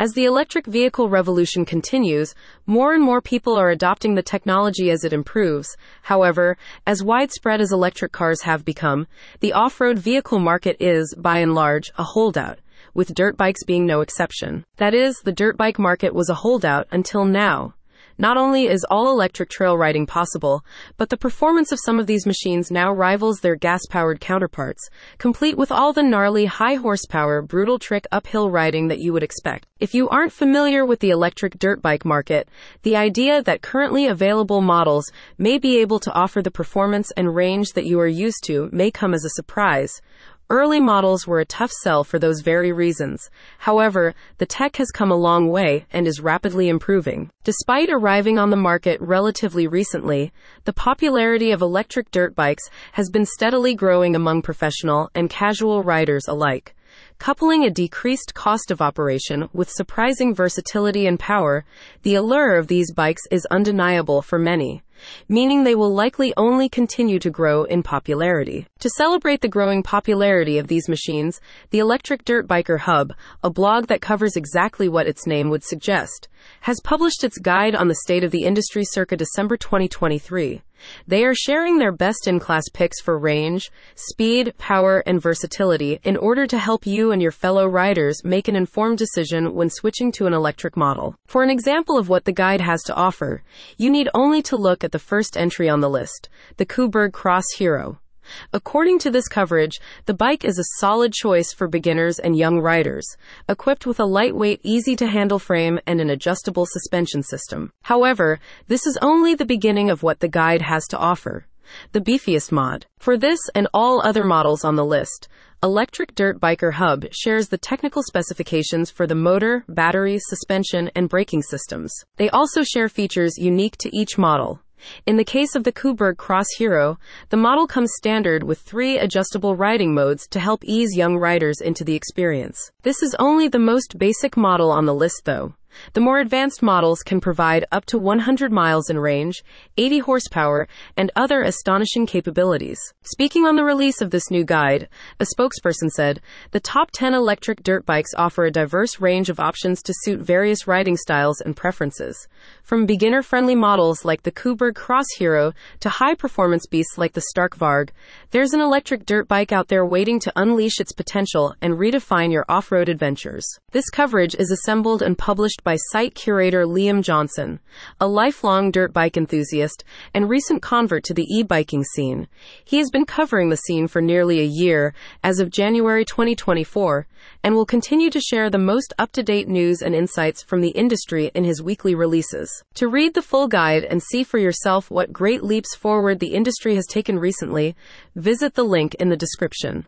As the electric vehicle revolution continues, more and more people are adopting the technology as it improves. However, as widespread as electric cars have become, the off road vehicle market is, by and large, a holdout with dirt bikes being no exception. That is, the dirt bike market was a holdout until now. Not only is all electric trail riding possible, but the performance of some of these machines now rivals their gas powered counterparts, complete with all the gnarly, high horsepower, brutal trick uphill riding that you would expect. If you aren't familiar with the electric dirt bike market, the idea that currently available models may be able to offer the performance and range that you are used to may come as a surprise. Early models were a tough sell for those very reasons. However, the tech has come a long way and is rapidly improving. Despite arriving on the market relatively recently, the popularity of electric dirt bikes has been steadily growing among professional and casual riders alike. Coupling a decreased cost of operation with surprising versatility and power, the allure of these bikes is undeniable for many meaning they will likely only continue to grow in popularity. To celebrate the growing popularity of these machines, the Electric Dirt Biker Hub, a blog that covers exactly what its name would suggest, has published its guide on the state of the industry circa December 2023. They are sharing their best in class picks for range, speed, power, and versatility in order to help you and your fellow riders make an informed decision when switching to an electric model. For an example of what the guide has to offer, you need only to look at the first entry on the list, the Kuberg Cross Hero. According to this coverage, the bike is a solid choice for beginners and young riders, equipped with a lightweight, easy to handle frame and an adjustable suspension system. However, this is only the beginning of what the guide has to offer. The beefiest mod. For this and all other models on the list, Electric Dirt Biker Hub shares the technical specifications for the motor, battery, suspension, and braking systems. They also share features unique to each model. In the case of the Kuberg Cross Hero, the model comes standard with three adjustable riding modes to help ease young riders into the experience. This is only the most basic model on the list though. The more advanced models can provide up to 100 miles in range, 80 horsepower, and other astonishing capabilities. Speaking on the release of this new guide, a spokesperson said, The top 10 electric dirt bikes offer a diverse range of options to suit various riding styles and preferences. From beginner friendly models like the Kuberg Cross Hero to high performance beasts like the Stark Varg, there's an electric dirt bike out there waiting to unleash its potential and redefine your off road adventures. This coverage is assembled and published by site curator Liam Johnson, a lifelong dirt bike enthusiast and recent convert to the e biking scene. He has been covering the scene for nearly a year as of January 2024 and will continue to share the most up to date news and insights from the industry in his weekly releases. To read the full guide and see for yourself what great leaps forward the industry has taken recently, visit the link in the description.